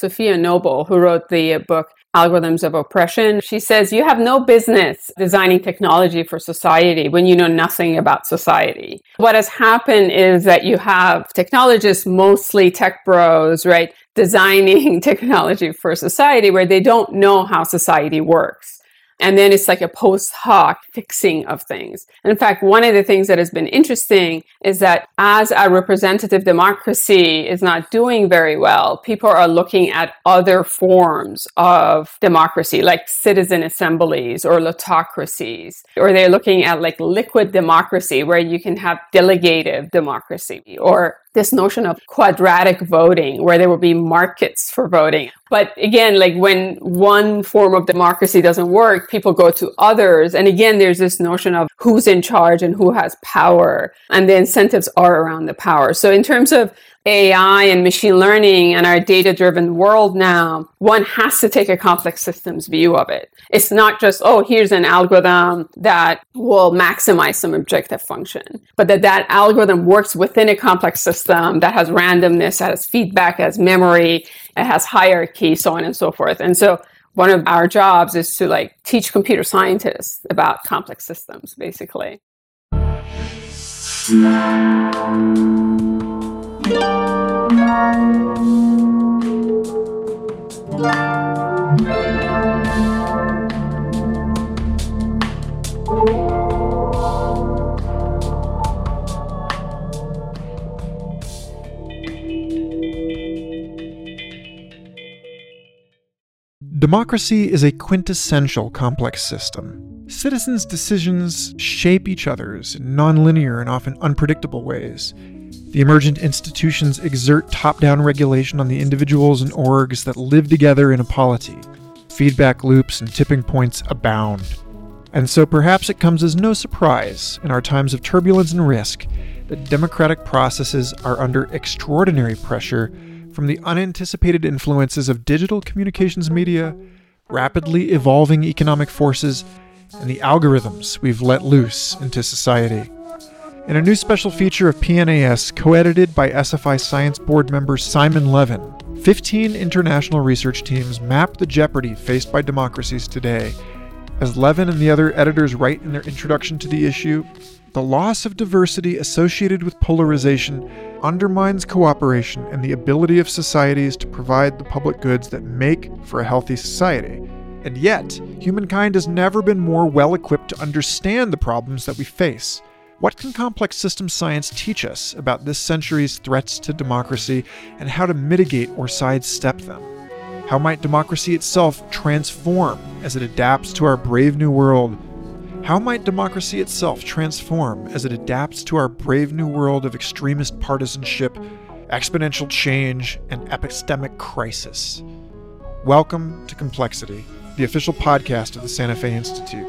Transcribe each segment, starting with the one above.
Safiya Noble, who wrote the book Algorithms of Oppression. She says you have no business designing technology for society when you know nothing about society. What has happened is that you have technologists, mostly tech bros, right, designing technology for society where they don't know how society works. And then it's like a post hoc fixing of things. In fact, one of the things that has been interesting is that as a representative democracy is not doing very well, people are looking at other forms of democracy, like citizen assemblies or plutocracies, or they're looking at like liquid democracy, where you can have delegative democracy or this notion of quadratic voting where there will be markets for voting. But again, like when one form of democracy doesn't work, people go to others. And again, there's this notion of who's in charge and who has power and the incentives are around the power. So in terms of AI and machine learning and our data driven world now, one has to take a complex systems view of it. It's not just, oh, here's an algorithm that will maximize some objective function, but that that algorithm works within a complex system that has randomness, that has feedback, has memory, it has hierarchy, so on and so forth. And so one of our jobs is to like teach computer scientists about complex systems, basically. Democracy is a quintessential complex system. Citizens' decisions shape each other's in nonlinear and often unpredictable ways. The emergent institutions exert top down regulation on the individuals and orgs that live together in a polity. Feedback loops and tipping points abound. And so perhaps it comes as no surprise in our times of turbulence and risk that democratic processes are under extraordinary pressure from the unanticipated influences of digital communications media, rapidly evolving economic forces, and the algorithms we've let loose into society. In a new special feature of PNAS, co edited by SFI Science Board member Simon Levin, 15 international research teams map the jeopardy faced by democracies today. As Levin and the other editors write in their introduction to the issue, the loss of diversity associated with polarization undermines cooperation and the ability of societies to provide the public goods that make for a healthy society. And yet, humankind has never been more well equipped to understand the problems that we face. What can complex systems science teach us about this century's threats to democracy and how to mitigate or sidestep them? How might democracy itself transform as it adapts to our brave new world? How might democracy itself transform as it adapts to our brave new world of extremist partisanship, exponential change, and epistemic crisis? Welcome to Complexity, the official podcast of the Santa Fe Institute.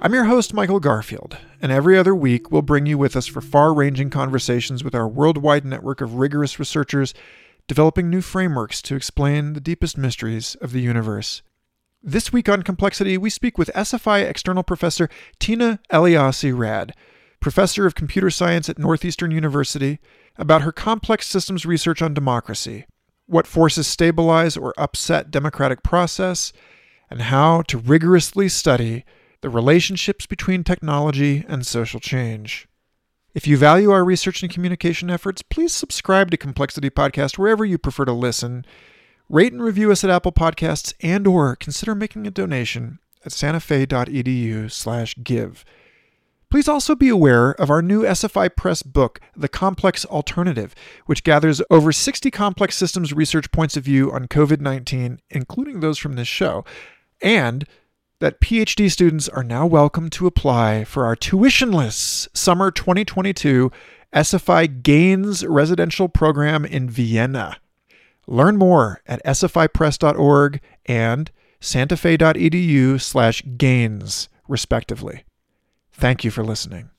I'm your host, Michael Garfield, and every other week we'll bring you with us for far ranging conversations with our worldwide network of rigorous researchers developing new frameworks to explain the deepest mysteries of the universe. This week on Complexity, we speak with SFI external professor Tina Eliassi Rad, professor of computer science at Northeastern University, about her complex systems research on democracy, what forces stabilize or upset democratic process, and how to rigorously study the relationships between technology and social change. If you value our research and communication efforts, please subscribe to Complexity Podcast wherever you prefer to listen. Rate and review us at Apple Podcasts and or consider making a donation at santafe.edu slash give. Please also be aware of our new SFI Press book, The Complex Alternative, which gathers over 60 complex systems research points of view on COVID-19, including those from this show, and that PhD students are now welcome to apply for our tuitionless summer 2022 SFI Gains residential program in Vienna. Learn more at sfipress.org and santafe.edu slash gains, respectively. Thank you for listening.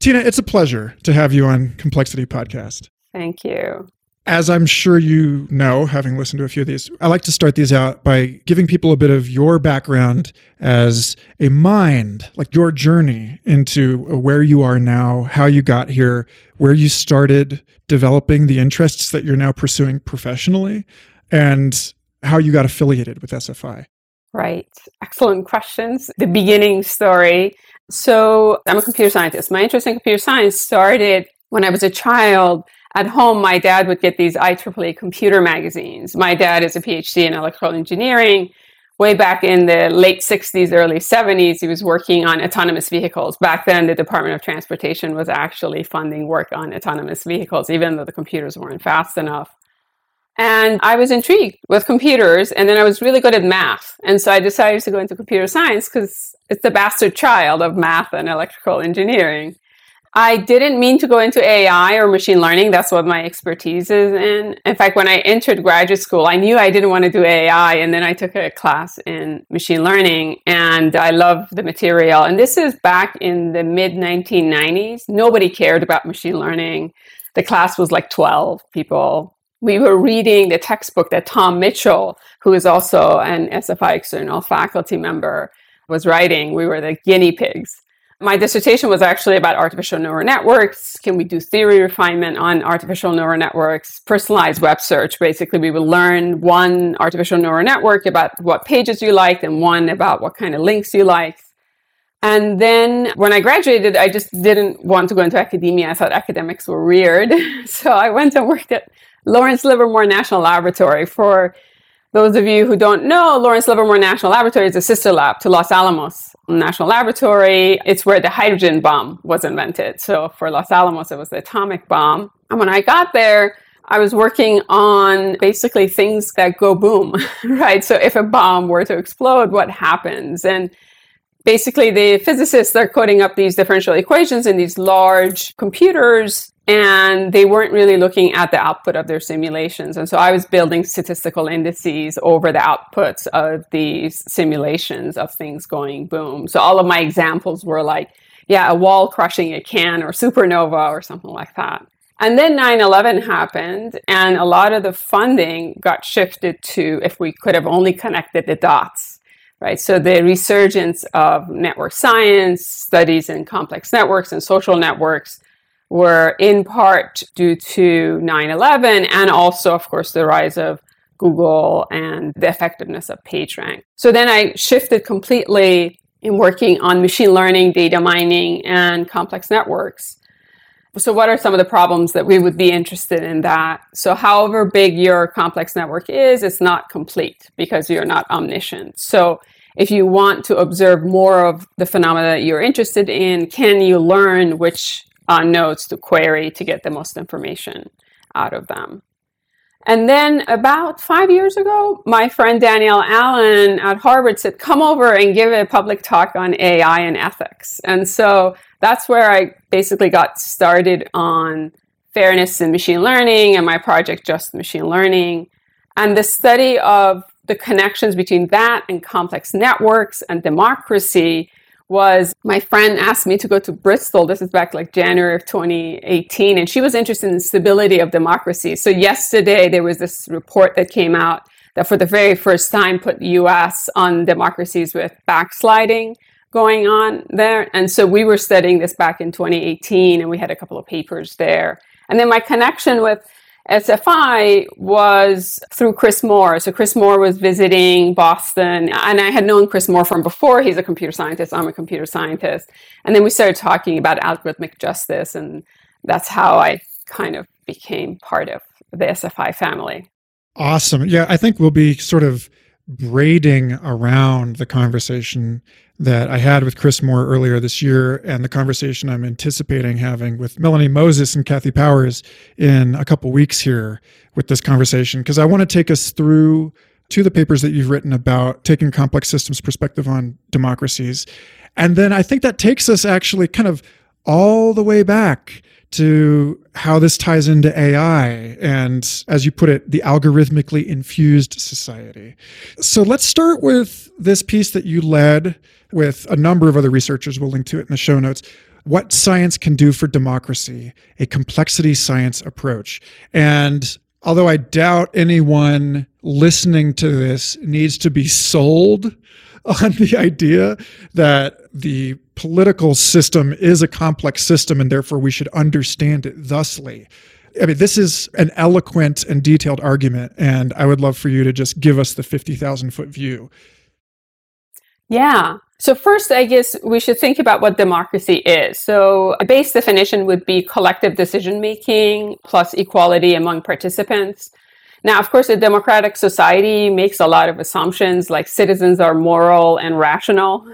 Tina, it's a pleasure to have you on Complexity Podcast. Thank you. As I'm sure you know, having listened to a few of these, I like to start these out by giving people a bit of your background as a mind, like your journey into uh, where you are now, how you got here, where you started developing the interests that you're now pursuing professionally, and how you got affiliated with SFI. Right. Excellent questions. The beginning story. So, I'm a computer scientist. My interest in computer science started when I was a child at home, my dad would get these IEEE computer magazines. My dad is a PhD in electrical engineering. Way back in the late 60s, early 70s, he was working on autonomous vehicles. Back then, the Department of Transportation was actually funding work on autonomous vehicles, even though the computers weren't fast enough. And I was intrigued with computers, and then I was really good at math. And so I decided to go into computer science because it's the bastard child of math and electrical engineering. I didn't mean to go into AI or machine learning. That's what my expertise is in. In fact, when I entered graduate school, I knew I didn't want to do AI. And then I took a class in machine learning and I love the material. And this is back in the mid 1990s. Nobody cared about machine learning. The class was like 12 people. We were reading the textbook that Tom Mitchell, who is also an SFI external faculty member, was writing. We were the guinea pigs. My dissertation was actually about artificial neural networks. Can we do theory refinement on artificial neural networks? Personalized web search. Basically, we would learn one artificial neural network about what pages you liked and one about what kind of links you liked. And then when I graduated, I just didn't want to go into academia. I thought academics were weird. so I went and worked at Lawrence Livermore National Laboratory for those of you who don't know, Lawrence Livermore National Laboratory is a sister lab to Los Alamos National Laboratory. It's where the hydrogen bomb was invented. So for Los Alamos, it was the atomic bomb. And when I got there, I was working on basically things that go boom, right? So if a bomb were to explode, what happens? And basically the physicists are coding up these differential equations in these large computers and they weren't really looking at the output of their simulations. And so I was building statistical indices over the outputs of these simulations of things going boom. So all of my examples were like, yeah, a wall crushing a can or supernova or something like that. And then 9 11 happened, and a lot of the funding got shifted to if we could have only connected the dots, right? So the resurgence of network science, studies in complex networks and social networks were in part due to 9 11 and also, of course, the rise of Google and the effectiveness of PageRank. So then I shifted completely in working on machine learning, data mining, and complex networks. So, what are some of the problems that we would be interested in that? So, however big your complex network is, it's not complete because you're not omniscient. So, if you want to observe more of the phenomena that you're interested in, can you learn which uh, nodes to query to get the most information out of them. And then about five years ago, my friend Danielle Allen at Harvard said, come over and give a public talk on AI and ethics. And so that's where I basically got started on fairness in machine learning and my project, Just Machine Learning. And the study of the connections between that and complex networks and democracy was my friend asked me to go to Bristol. This is back like January of 2018, and she was interested in the stability of democracy. So yesterday there was this report that came out that for the very first time put the US on democracies with backsliding going on there. And so we were studying this back in 2018 and we had a couple of papers there. And then my connection with SFI was through Chris Moore. So Chris Moore was visiting Boston, and I had known Chris Moore from before. He's a computer scientist. I'm a computer scientist. And then we started talking about algorithmic justice, and that's how I kind of became part of the SFI family. Awesome. Yeah, I think we'll be sort of braiding around the conversation that I had with Chris Moore earlier this year and the conversation I'm anticipating having with Melanie Moses and Kathy Powers in a couple weeks here with this conversation because I want to take us through to the papers that you've written about taking complex systems perspective on democracies. And then I think that takes us actually kind of all the way back to how this ties into AI and, as you put it, the algorithmically infused society. So let's start with this piece that you led with a number of other researchers. We'll link to it in the show notes. What science can do for democracy, a complexity science approach. And although I doubt anyone listening to this needs to be sold on the idea that the political system is a complex system and therefore we should understand it thusly. I mean, this is an eloquent and detailed argument, and I would love for you to just give us the 50,000 foot view. Yeah. So, first, I guess we should think about what democracy is. So, a base definition would be collective decision making plus equality among participants. Now, of course, a democratic society makes a lot of assumptions like citizens are moral and rational.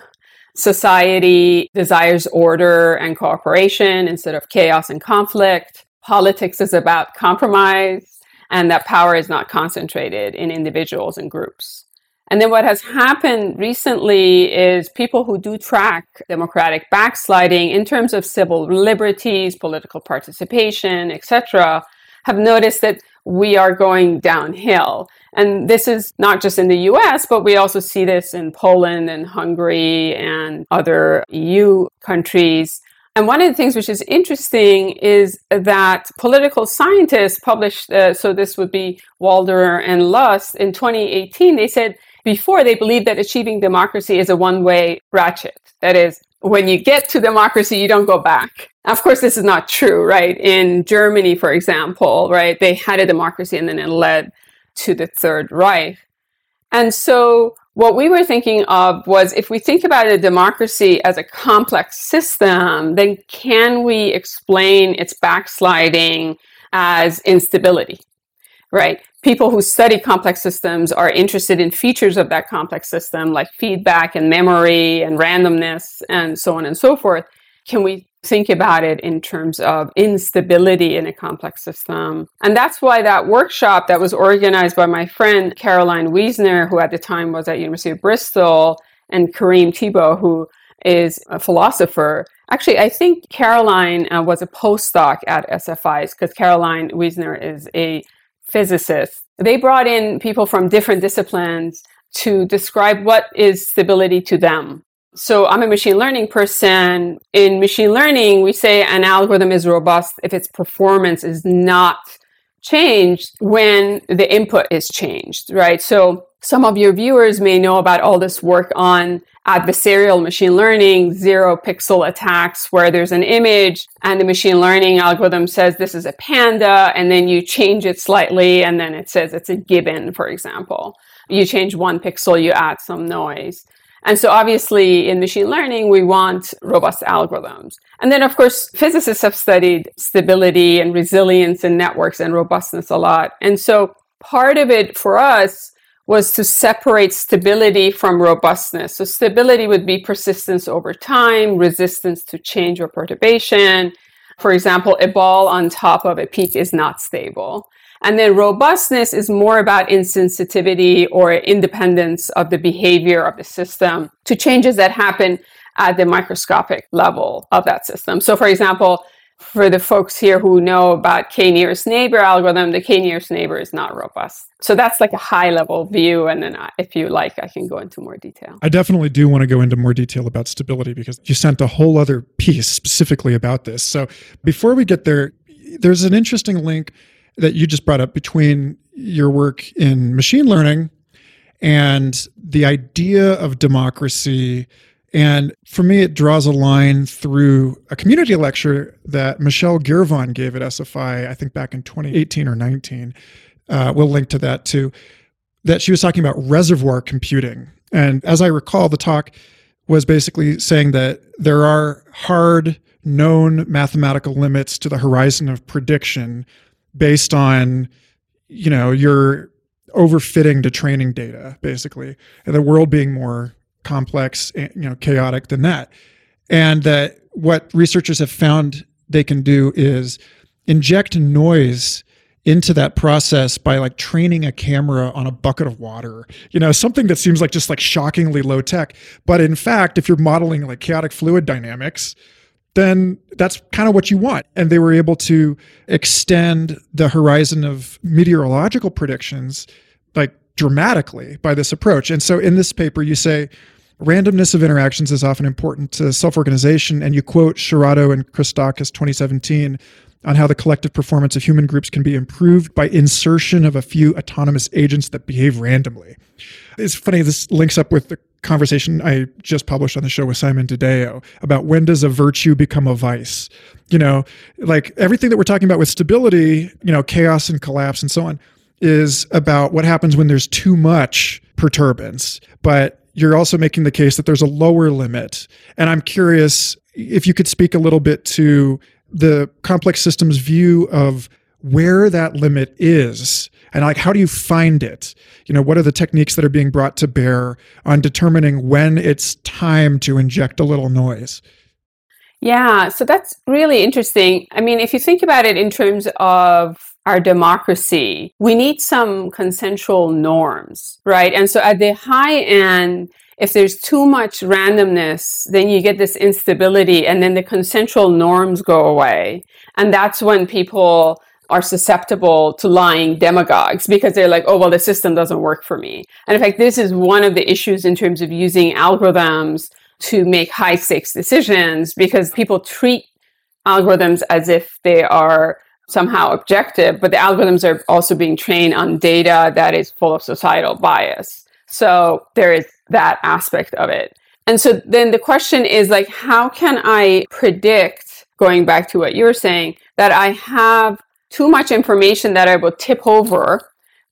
Society desires order and cooperation instead of chaos and conflict. Politics is about compromise and that power is not concentrated in individuals and groups. And then what has happened recently is people who do track democratic backsliding in terms of civil liberties, political participation, etc., have noticed that we are going downhill. And this is not just in the US, but we also see this in Poland and Hungary and other EU countries. And one of the things which is interesting is that political scientists published, uh, so this would be Waldner and Lust in 2018, they said before they believed that achieving democracy is a one way ratchet. That is, when you get to democracy, you don't go back. Of course, this is not true, right? In Germany, for example, right, they had a democracy and then it led to the Third Reich. And so, what we were thinking of was if we think about a democracy as a complex system, then can we explain its backsliding as instability? right? People who study complex systems are interested in features of that complex system, like feedback and memory and randomness and so on and so forth. Can we think about it in terms of instability in a complex system? And that's why that workshop that was organized by my friend Karoline Wiesner, who at the time was at University of Bristol, and Karim Thébault, who is a philosopher. Actually, I think Karoline uh, was a postdoc at SFIs because Karoline Wiesner is a physicists. They brought in people from different disciplines to describe what is stability to them. So I'm a machine learning person. In machine learning, we say an algorithm is robust if its performance is not changed when the input is changed, right? So some of your viewers may know about all this work on adversarial machine learning, zero pixel attacks, where there's an image and the machine learning algorithm says this is a panda, and then you change it slightly, and then it says it's a gibbon, for example. You change one pixel, you add some noise. And so obviously in machine learning, we want robust algorithms. And then of course, physicists have studied stability and resilience in networks and robustness a lot. And so part of it for us was to separate stability from robustness. So stability would be persistence over time, resistance to change or perturbation. For example, a ball on top of a peak is not stable. And then robustness is more about insensitivity or independence of the behavior of the system to changes that happen at the microscopic level of that system. So for example, for the folks here who know about k nearest neighbor algorithm, the k nearest neighbor is not robust. So that's like a high level view. And then uh, if you like, I can go into more detail. I definitely do want to go into more detail about stability because you sent a whole other piece specifically about this. So before we get there, there's an interesting link that you just brought up between your work in machine learning and the idea of democracy and for me, it draws a line through a community lecture that Michelle Girvan gave at SFI, I think back in 2018 or 19. Uh, we'll link to that too. That she was talking about reservoir computing. And as I recall, the talk was basically saying that there are hard, known mathematical limits to the horizon of prediction based on, you know, your overfitting to training data, basically, and the world being more complex, eh, you know, chaotic than that. And that what researchers have found they can do is inject noise into that process by like training a camera on a bucket of water. You know something that seems like just like shockingly low tech but in fact if you're modeling like chaotic fluid dynamics then that's kind of what you want. And they were able to extend the horizon of meteorological predictions like dramatically by this approach. And so in this paper you say Randomness of interactions is often important to self organization. And you quote Shirado and Christakis 2017 on how the collective performance of human groups can be improved by insertion of a few autonomous agents that behave randomly. It's funny, this links up with the conversation I just published on the show with Simon DeDeo about when does a virtue become a vice? You know, like everything that we're talking about with stability, you know, chaos and collapse and so on is about what happens when there's too much perturbance. But you're also making the case that there's a lower limit. And I'm curious if you could speak a little bit to the complex systems view of where that limit is and like how do you find it? You know what are the techniques that are being brought to bear on determining when it's time to inject a little noise? Yeah so that's really interesting. I mean if you think about it in terms of our democracy we need some consensual norms right and so at the high end if there's too much randomness, then you get this instability and then the consensual norms go away. And that's when people are susceptible to lying demagogues because they're like, oh, well, the system doesn't work for me. And in fact, this is one of the issues in terms of using algorithms to make high stakes decisions because people treat algorithms as if they are somehow objective, but the algorithms are also being trained on data that is full of societal bias. So there is that aspect of it. And so then the question is like, how can I predict, going back to what you were saying, that I have too much information that I will tip over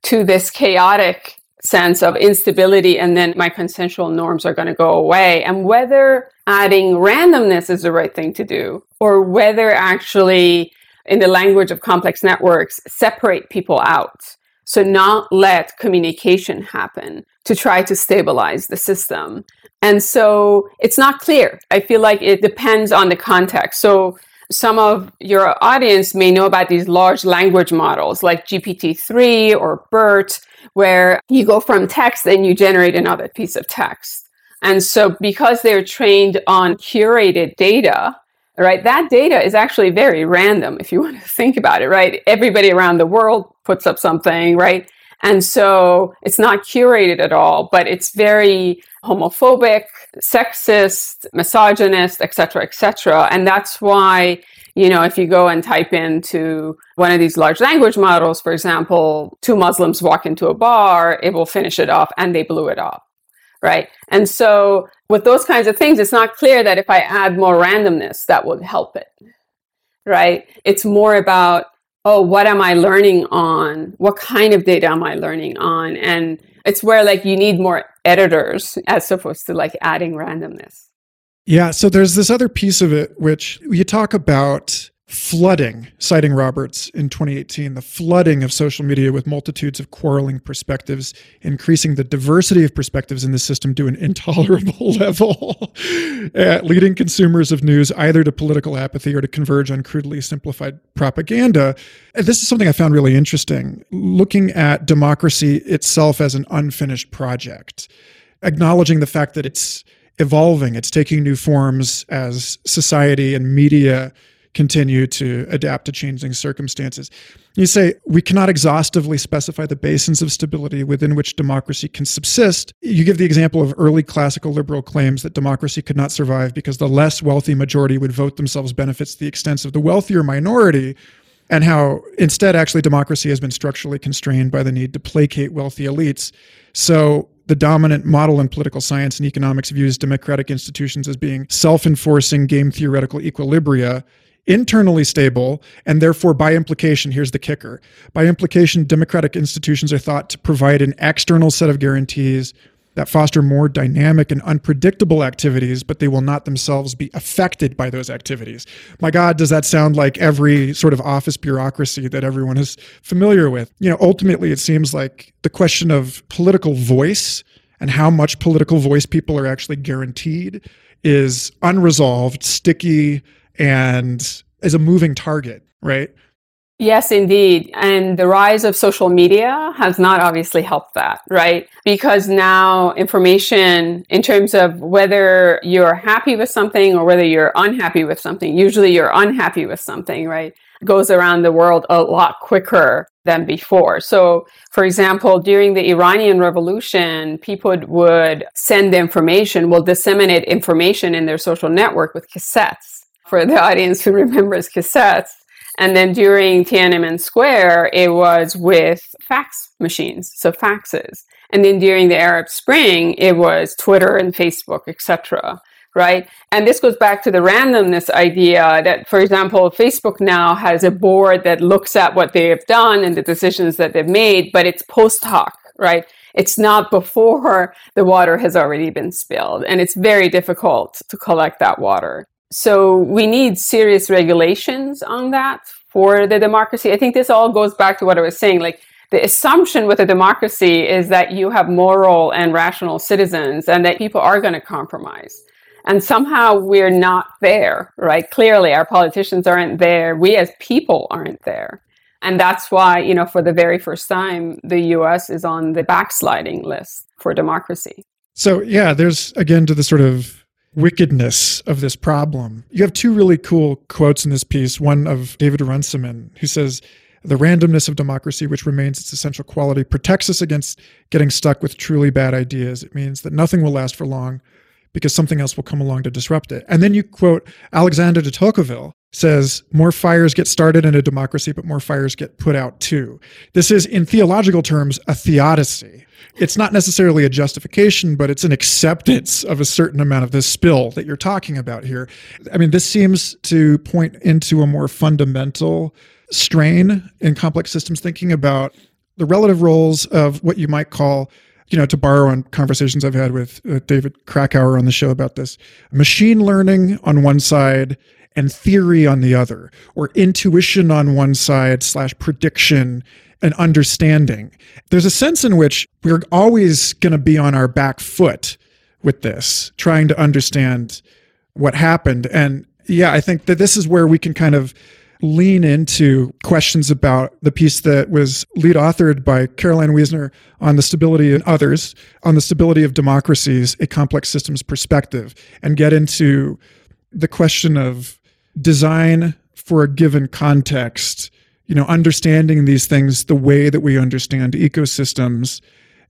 to this chaotic sense of instability and then my consensual norms are going to go away and whether adding randomness is the right thing to do or whether actually in the language of complex networks separate people out. So not let communication happen to try to stabilize the system. And so it's not clear. I feel like it depends on the context. So some of your audience may know about these large language models like GPT-3 or BERT, where you go from text and you generate another piece of text. And so because they're trained on curated data, right, that data is actually very random if you want to think about it, right? Everybody around the world puts up something, right? And so it's not curated at all, but it's very homophobic, sexist, misogynist, et cetera, et cetera. And that's why, you know, if you go and type into one of these large language models, for example, two Muslims walk into a bar, it will finish it off and they blew it off. Right. And so with those kinds of things, it's not clear that if I add more randomness, that would help it. Right. It's more about oh, what am I learning on? What kind of data am I learning on? And it's where like you need more editors as opposed to like adding randomness. Yeah. So there's this other piece of it, which you talk about flooding, citing Roberts in 2018, the flooding of social media with multitudes of quarreling perspectives, increasing the diversity of perspectives in the system to an intolerable level, uh, leading consumers of news either to political apathy or to converge on crudely simplified propaganda. And this is something I found really interesting, looking at democracy itself as an unfinished project, acknowledging the fact that it's evolving, it's taking new forms as society and media continue to adapt to changing circumstances. You say, we cannot exhaustively specify the basins of stability within which democracy can subsist. You give the example of early classical liberal claims that democracy could not survive because the less wealthy majority would vote themselves benefits to the extent of the wealthier minority, and how instead, actually, democracy has been structurally constrained by the need to placate wealthy elites. So, the dominant model in political science and economics views democratic institutions as being self enforcing game theoretical equilibria internally stable, and therefore, by implication, here's the kicker by implication, democratic institutions are thought to provide an external set of guarantees that foster more dynamic and unpredictable activities, but they will not themselves be affected by those activities. My God, does that sound like every sort of office bureaucracy that everyone is familiar with? You know, ultimately, it seems like the question of political voice and how much political voice people are actually guaranteed is unresolved, sticky, and is a moving target, right? Yes, indeed. And the rise of social media has not obviously helped that, right? Because now information in terms of whether you're happy with something or whether you're unhappy with something, usually you're unhappy with something, right? Goes around the world a lot quicker than before. So, for example, during the Iranian Revolution, people would send information, will disseminate information in their social network with cassettes for the audience who remembers cassettes. And then during Tiananmen Square, it was with fax machines, so faxes. And then during the Arab Spring, it was Twitter and Facebook, etc. Right. And this goes back to the randomness idea that, for example, Facebook now has a board that looks at what they have done and the decisions that they've made, but it's post hoc, right? It's not before the water has already been spilled. And it's very difficult to collect that water. So we need serious regulations on that for the democracy. I think this all goes back to what I was saying. Like the assumption with a democracy is that you have moral and rational citizens and that people are going to compromise. And somehow we're not there, right? Clearly, our politicians aren't there. We as people aren't there. And that's why, you know, for the very first time, the US is on the backsliding list for democracy. So, yeah, there's again to the sort of wickedness of this problem. You have two really cool quotes in this piece one of David Runciman, who says, the randomness of democracy, which remains its essential quality, protects us against getting stuck with truly bad ideas. It means that nothing will last for long because something else will come along to disrupt it. And then you quote Alexander de Tocqueville says, more fires get started in a democracy, but more fires get put out too. This is, in theological terms, a theodicy it's not necessarily a justification, but it's an acceptance of a certain amount of this spill that you're talking about here. I mean, this seems to point into a more fundamental strain in complex systems thinking about the relative roles of what you might call you know, to borrow on conversations I've had with uh, David Krakauer on the show about this, machine learning on one side and theory on the other, or intuition on one side slash prediction an understanding. There's a sense in which we're always going to be on our back foot with this, trying to understand what happened. And yeah, I think that this is where we can kind of lean into questions about the piece that was lead authored by Karoline Wiesner on the stability and others on the stability of democracies, a complex systems perspective, and get into the question of design for a given context you know, understanding these things the way that we understand ecosystems.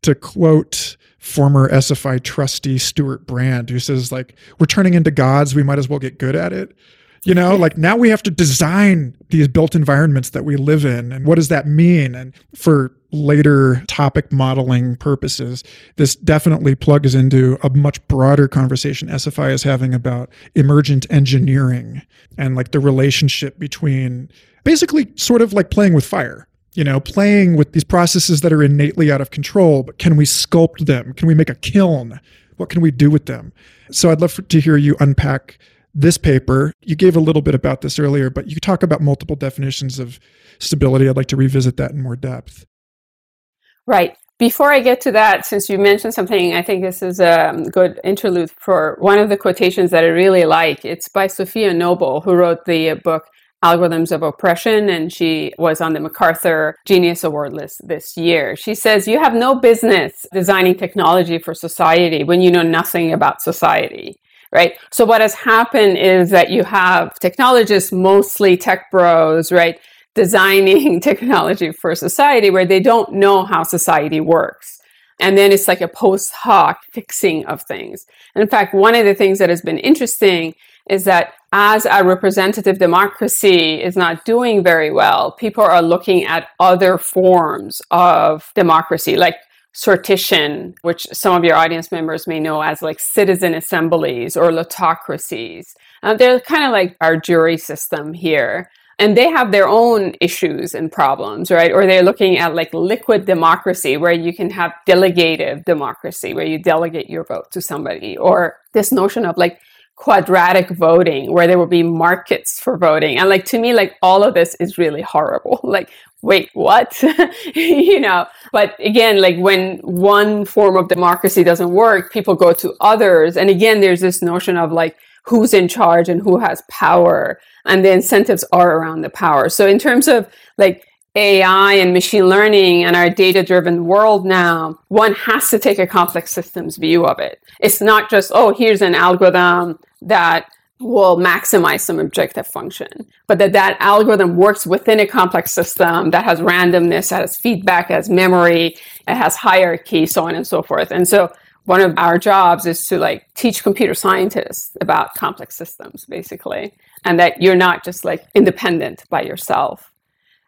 To quote former SFI trustee Stewart Brand, who says, like, we're turning into gods, we might as well get good at it. You know, like now we have to design these built environments that we live in. And what does that mean? And for later topic modeling purposes, this definitely plugs into a much broader conversation SFI is having about emergent engineering and like the relationship between basically sort of like playing with fire you know, playing with these processes that are innately out of control, but can we sculpt them? Can we make a kiln? What can we do with them? So I'd love to hear you unpack this paper. You gave a little bit about this earlier, but you talk about multiple definitions of stability. I'd like to revisit that in more depth. Right. Before I get to that, since you mentioned something, I think this is a um, good interlude for one of the quotations that I really like. It's by Safiya Noble, who wrote the uh, book Algorithms of Oppression, and she was on the MacArthur Genius Award list this year. She says, You have no business designing technology for society when you know nothing about society. Right. So what has happened is that you have technologists, mostly tech bros, right, designing technology for society where they don't know how society works. And then it's like a post hoc fixing of things. And in fact, one of the things that has been interesting is that as a representative democracy is not doing very well, people are looking at other forms of democracy, like sortition, which some of your audience members may know as like citizen assemblies or lottocracies. Uh, they're kind of like our jury system here. And they have their own issues and problems, right? Or they're looking at like liquid democracy, where you can have delegative democracy, where you delegate your vote to somebody, or this notion of like quadratic voting where there will be markets for voting. And like to me like all of this is really horrible. Like wait what? You know? But again like when one form of democracy doesn't work people go to others. And again there's this notion of like who's in charge and who has power. And the incentives are around the power. So in terms of like AI and machine learning and our data driven world now, one has to take a complex systems view of it. It's not just, oh, here's an algorithm that will maximize some objective function, but that that algorithm works within a complex system that has randomness, has feedback, has memory, it has hierarchy, so on and so forth. And so one of our jobs is to like teach computer scientists about complex systems, basically. and that you're not just like independent by yourself.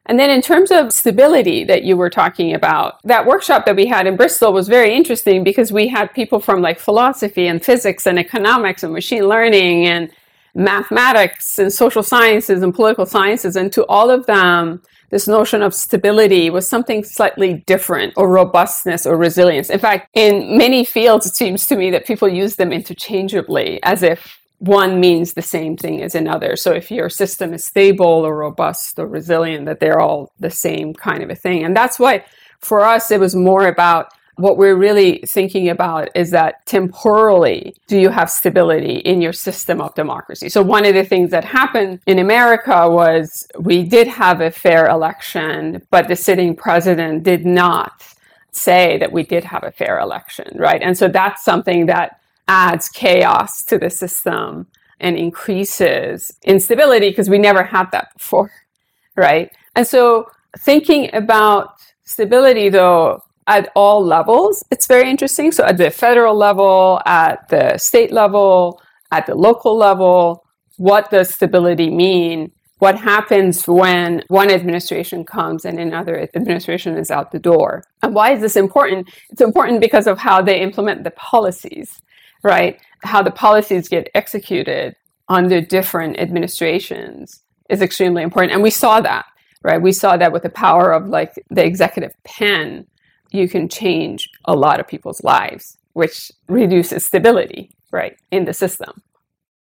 And then in terms of stability that you were talking about, that workshop that we had in Bristol was very interesting because we had people from like philosophy and physics and economics and machine learning and mathematics and social sciences and political sciences. And to all of them, this notion of stability was something slightly different or robustness or resilience. In fact, in many fields, it seems to me that people use them interchangeably as if one means the same thing as another. So if your system is stable or robust or resilient, that they're all the same kind of a thing. And that's why for us, it was more about what we're really thinking about is that temporally, do you have stability in your system of democracy? So one of the things that happened in America was we did have a fair election, but the sitting president did not say that we did have a fair election, right? And so that's something that adds chaos to the system and increases instability because we never had that before, right? And so thinking about stability though at all levels, it's very interesting. So at the federal level, at the state level, at the local level, what does stability mean? What happens when one administration comes and another administration is out the door? And why is this important? It's important because of how they implement the policies right? How the policies get executed under different administrations is extremely important. And we saw that, right? We saw that with the power of like the executive pen, you can change a lot of people's lives, which reduces stability, right, in the system.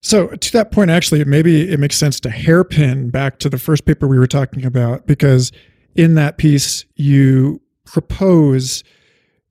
So, to that point, actually, maybe it makes sense to hairpin back to the first paper we were talking about, because in that piece, you propose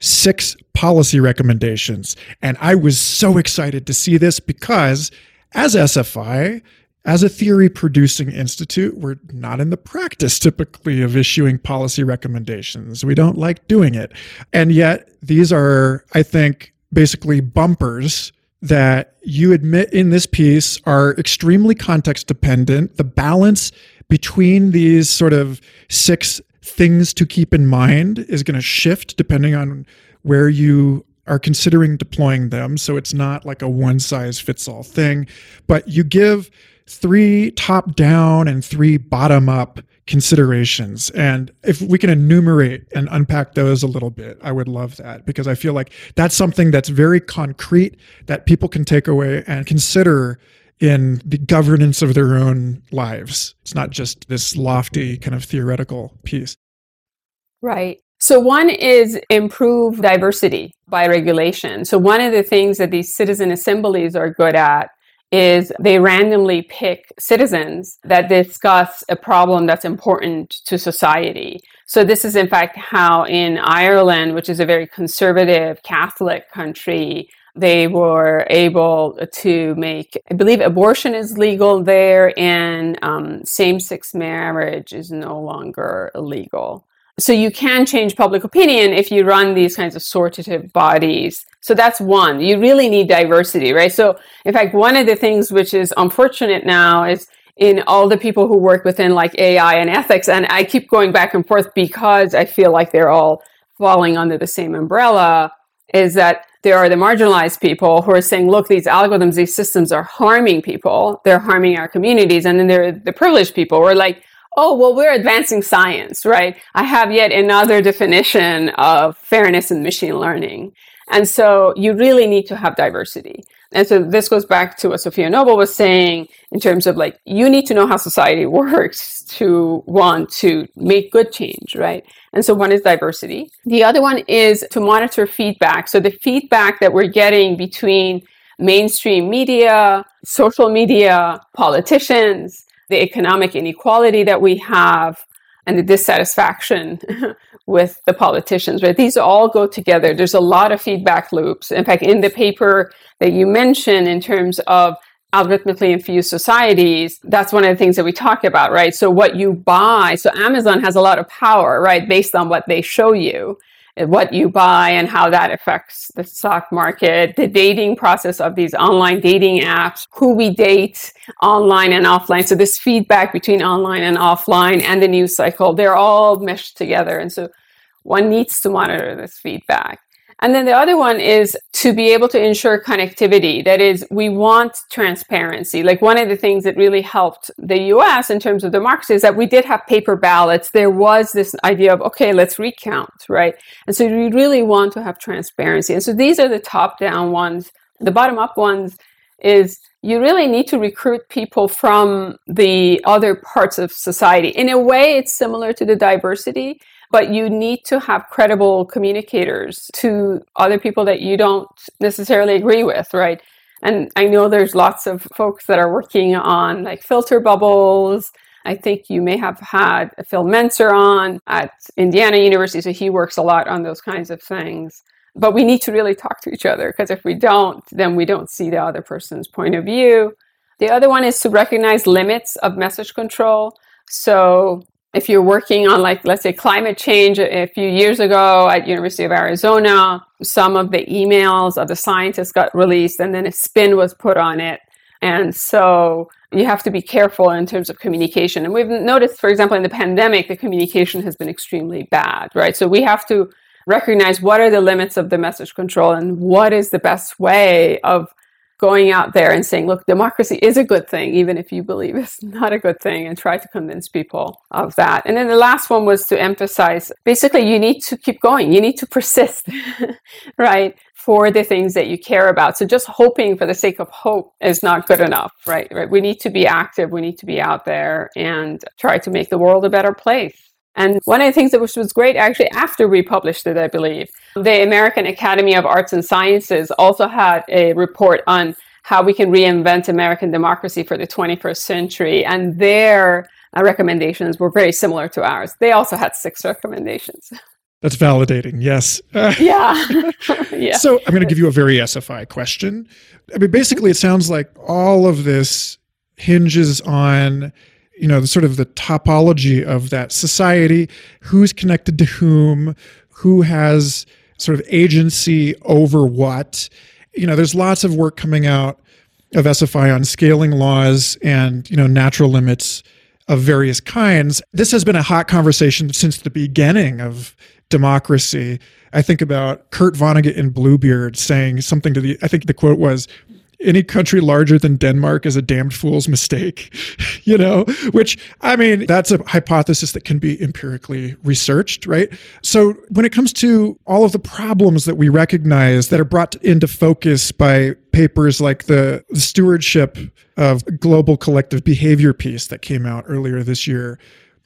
six policy recommendations. And I was so excited to see this because as SFI, as a theory producing institute, we're not in the practice typically of issuing policy recommendations. We don't like doing it. And yet, these are, I think, basically bumpers that you admit in this piece are extremely context dependent. The balance between these sort of six things to keep in mind is going to shift depending on where you are considering deploying them. So it's not like a one size fits all thing, but you give three top down and three bottom up considerations. And if we can enumerate and unpack those a little bit, I would love that because I feel like that's something that's very concrete that people can take away and consider in the governance of their own lives. It's not just this lofty kind of theoretical piece. Right. So, one is improve diversity by regulation. So, one of the things that these citizen assemblies are good at is they randomly pick citizens that discuss a problem that's important to society. So, this is in fact how in Ireland, which is a very conservative Catholic country, they were able to make, I believe abortion is legal there and um, same sex marriage is no longer illegal. So you can change public opinion if you run these kinds of sortative bodies. So that's one. You really need diversity, right? So in fact, one of the things which is unfortunate now is in all the people who work within like AI and ethics, and I keep going back and forth because I feel like they're all falling under the same umbrella, is that there are the marginalized people who are saying, look, these algorithms, these systems are harming people. They're harming our communities. And then there are the privileged people who are like, oh, well, we're advancing science, right? I have yet another definition of fairness in machine learning. And so you really need to have diversity. And so this goes back to what Safiya Noble was saying in terms of like, you need to know how society works to want to make good change, right? And so one is diversity. The other one is to monitor feedback. So the feedback that we're getting between mainstream media, social media, politicians, the economic inequality that we have, and the dissatisfaction with the politicians, right? These all go together. There's a lot of feedback loops. In fact, in the paper that you mentioned in terms of algorithmically infused societies, that's one of the things that we talk about, right? So what you buy, so Amazon has a lot of power, right, based on what they show you what you buy and how that affects the stock market, the dating process of these online dating apps, who we date online and offline. So this feedback between online and offline and the news cycle, they're all meshed together. And so one needs to monitor this feedback. And then the other one is to be able to ensure connectivity. That is, we want transparency. Like one of the things that really helped the US in terms of democracy is that we did have paper ballots. There was this idea of, okay, let's recount, right? And so we really want to have transparency. And so these are the top down ones. The bottom up ones is you really need to recruit people from the other parts of society. In a way, it's similar to the diversity, but you need to have credible communicators to other people that you don't necessarily agree with, right? And I know there's lots of folks that are working on like filter bubbles. I think you may have had Fil Menczer on at Indiana University, so he works a lot on those kinds of things. But we need to really talk to each other because if we don't, then we don't see the other person's point of view. The other one is to recognize limits of message control. So if you're working on like let's say climate change a few years ago at university of arizona some of the emails of the scientists got released and then a spin was put on it. And so you have to be careful in terms of communication. And we've noticed for example in the pandemic the communication has been extremely bad right? So we have to recognize what are the limits of the message control and what is the best way of going out there and saying, look, democracy is a good thing, even if you believe it's not a good thing, and try to convince people of that. And then the last one was to emphasize basically, you need to keep going, you need to persist, right, for the things that you care about. So just hoping for the sake of hope is not good enough, right? right? We need to be active, we need to be out there and try to make the world a better place. And one of the things that was, was great actually after we published it, I believe, the American Academy of Arts and Sciences also had a report on how we can reinvent American democracy for the 21st century. And their uh, recommendations were very similar to ours. They also had six recommendations. That's validating. Yes. yeah. yeah. So I'm going to give you a very SFI question. I mean, basically, it sounds like all of this hinges on you know the sort of the topology of that society who's connected to whom who has sort of agency over what. You know there's lots of work coming out of sfi on scaling laws and you know natural limits of various kinds. This has been a hot conversation since the beginning of democracy. I think about kurt vonnegut in bluebeard saying something to the i think the quote was any country larger than Denmark is a damned fool's mistake, you know, which I mean, that's a hypothesis that can be empirically researched, right? So when it comes to all of the problems that we recognize that are brought into focus by papers like the, the stewardship of global collective behavior piece that came out earlier this year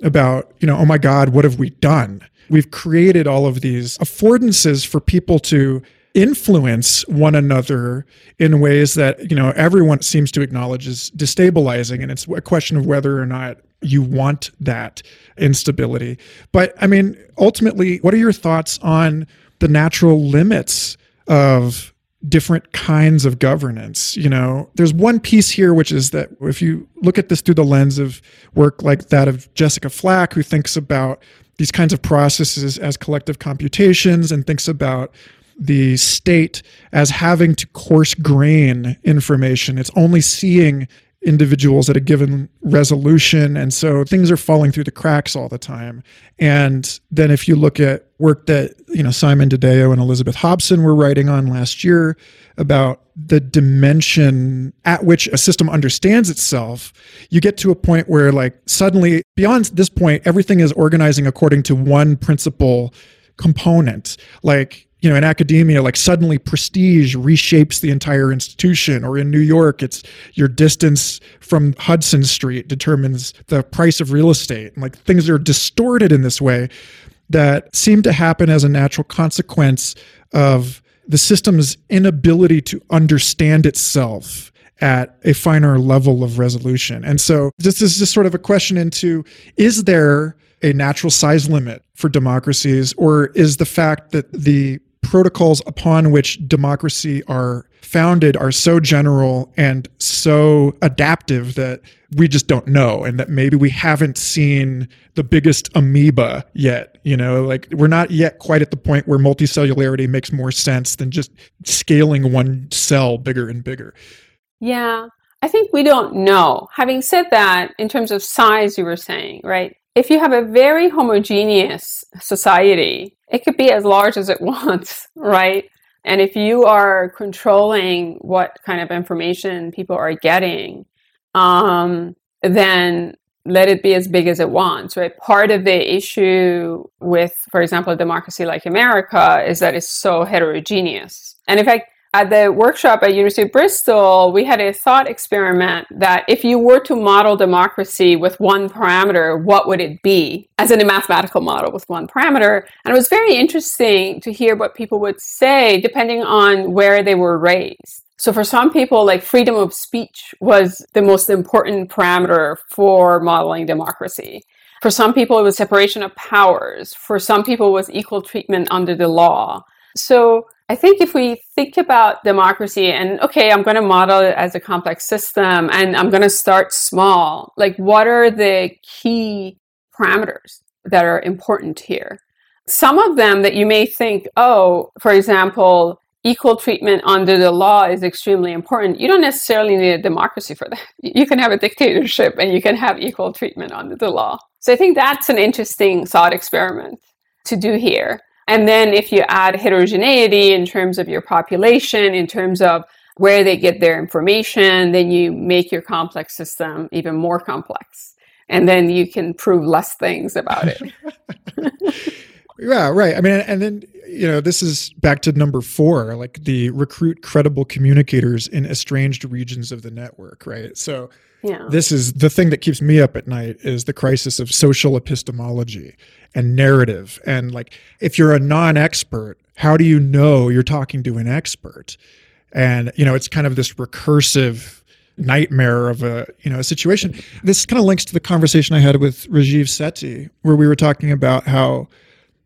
about, you know, oh my God, what have we done? We've created all of these affordances for people to influence one another in ways that you know everyone seems to acknowledge is destabilizing and it's a question of whether or not you want that instability. But i mean ultimately what are your thoughts on the natural limits of different kinds of governance? You know there's one piece here which is that if you look at this through the lens of work like that of jessica flack who thinks about these kinds of processes as collective computations and thinks about the state as having to coarse grain information. It's only seeing individuals at a given resolution. And so things are falling through the cracks all the time. And then if you look at work that, you know, Simon DeDeo and Elizabeth Hobson were writing on last year about the dimension at which a system understands itself, you get to a point where like suddenly beyond this point, everything is organizing according to one principal component. Like you know, in academia, like suddenly prestige reshapes the entire institution. Or in New York, it's your distance from Hudson Street determines the price of real estate. And like things are distorted in this way that seem to happen as a natural consequence of the system's inability to understand itself at a finer level of resolution. And so this is just sort of a question into is there a natural size limit for democracies, or is the fact that the protocols upon which democracy are founded are so general and so adaptive that we just don't know and that maybe we haven't seen the biggest amoeba yet you know? Like we're not yet quite at the point where multicellularity makes more sense than just scaling one cell bigger and bigger. Yeah i think we don't know. Having said that in terms of size you were saying right if you have a very homogeneous society, it could be as large as it wants, right? And if you are controlling what kind of information people are getting, um, then let it be as big as it wants, right? Part of the issue with, for example, a democracy like America is that it's so heterogeneous. And in fact, at the workshop at University of Bristol, we had a thought experiment that if you were to model democracy with one parameter, what would it be? As in a mathematical model with one parameter. And it was very interesting to hear what people would say depending on where they were raised. So for some people, like freedom of speech was the most important parameter for modeling democracy. For some people, it was separation of powers. For some people, it was equal treatment under the law. So I think if we think about democracy and, okay, I'm going to model it as a complex system and I'm going to start small, like what are the key parameters that are important here? Some of them that you may think, oh, for example, equal treatment under the law is extremely important. You don't necessarily need a democracy for that. You can have a dictatorship and you can have equal treatment under the law. So I think that's an interesting thought experiment to do here. And then if you add heterogeneity in terms of your population, in terms of where they get their information, then you make your complex system even more complex. And then you can prove less things about it. yeah, right. I mean, and then, you know, this is back to number four, like the recruit credible communicators in estranged regions of the network, right? So, yeah. this is the thing that keeps me up at night is the crisis of social epistemology and narrative. And like, if you're a non expert, how do you know you're talking to an expert? And, you know, it's kind of this recursive nightmare of a, you know, a situation. This kind of links to the conversation I had with Rajiv Sethi, where we were talking about how,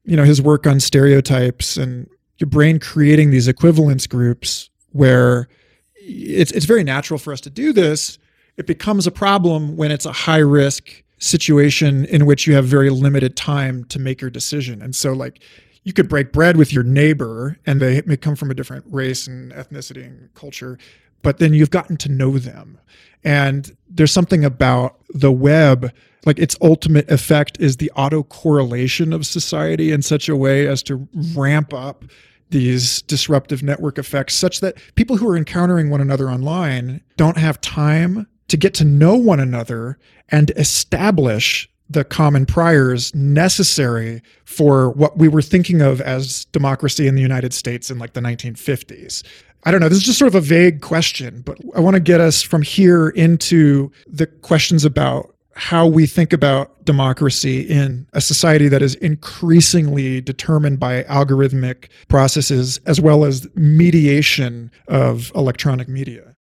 you know, his work on stereotypes and your brain creating these equivalence groups where it's, it's very natural for us to do this. It becomes a problem when it's a high risk situation in which you have very limited time to make your decision. And so, like, you could break bread with your neighbor and they may come from a different race and ethnicity and culture, but then you've gotten to know them. And there's something about the web, like its ultimate effect is the autocorrelation of society in such a way as to ramp up these disruptive network effects such that people who are encountering one another online don't have time to get to know one another and establish the common priors necessary for what we were thinking of as democracy in the United States in like the 1950s. I don't know. This is just sort of a vague question, but I want to get us from here into the questions about how we think about democracy in a society that is increasingly determined by algorithmic processes as well as mediation of electronic media.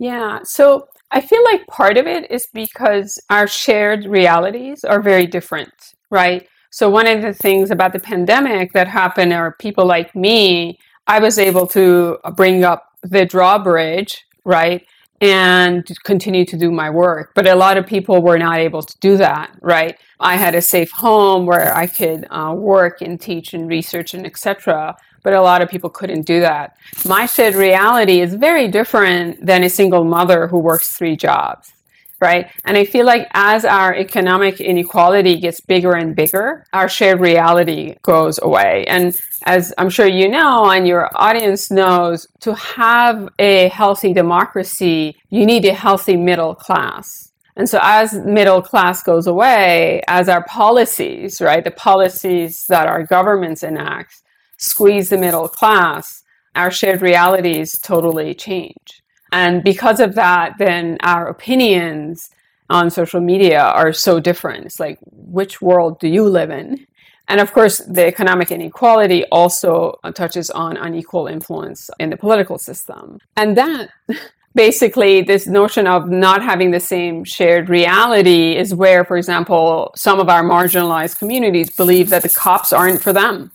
Yeah. So I feel like part of it is because our shared realities are very different, right? So one of the things about the pandemic that happened are people like me, I was able to bring up the drawbridge, right? And continue to do my work. But a lot of people were not able to do that, right? I had a safe home where I could uh, work and teach and research and etc but a lot of people couldn't do that. My shared reality is very different than a single mother who works three jobs, right? And I feel like as our economic inequality gets bigger and bigger, our shared reality goes away. And as I'm sure you know, and your audience knows, to have a healthy democracy, you need a healthy middle class. And so as middle class goes away, as our policies, right, the policies that our governments enact squeeze the middle class, our shared realities totally change. And because of that, then our opinions on social media are so different. It's like, which world do you live in? And of course, the economic inequality also touches on unequal influence in the political system. And that basically, this notion of not having the same shared reality is where, for example, some of our marginalized communities believe that the cops aren't for them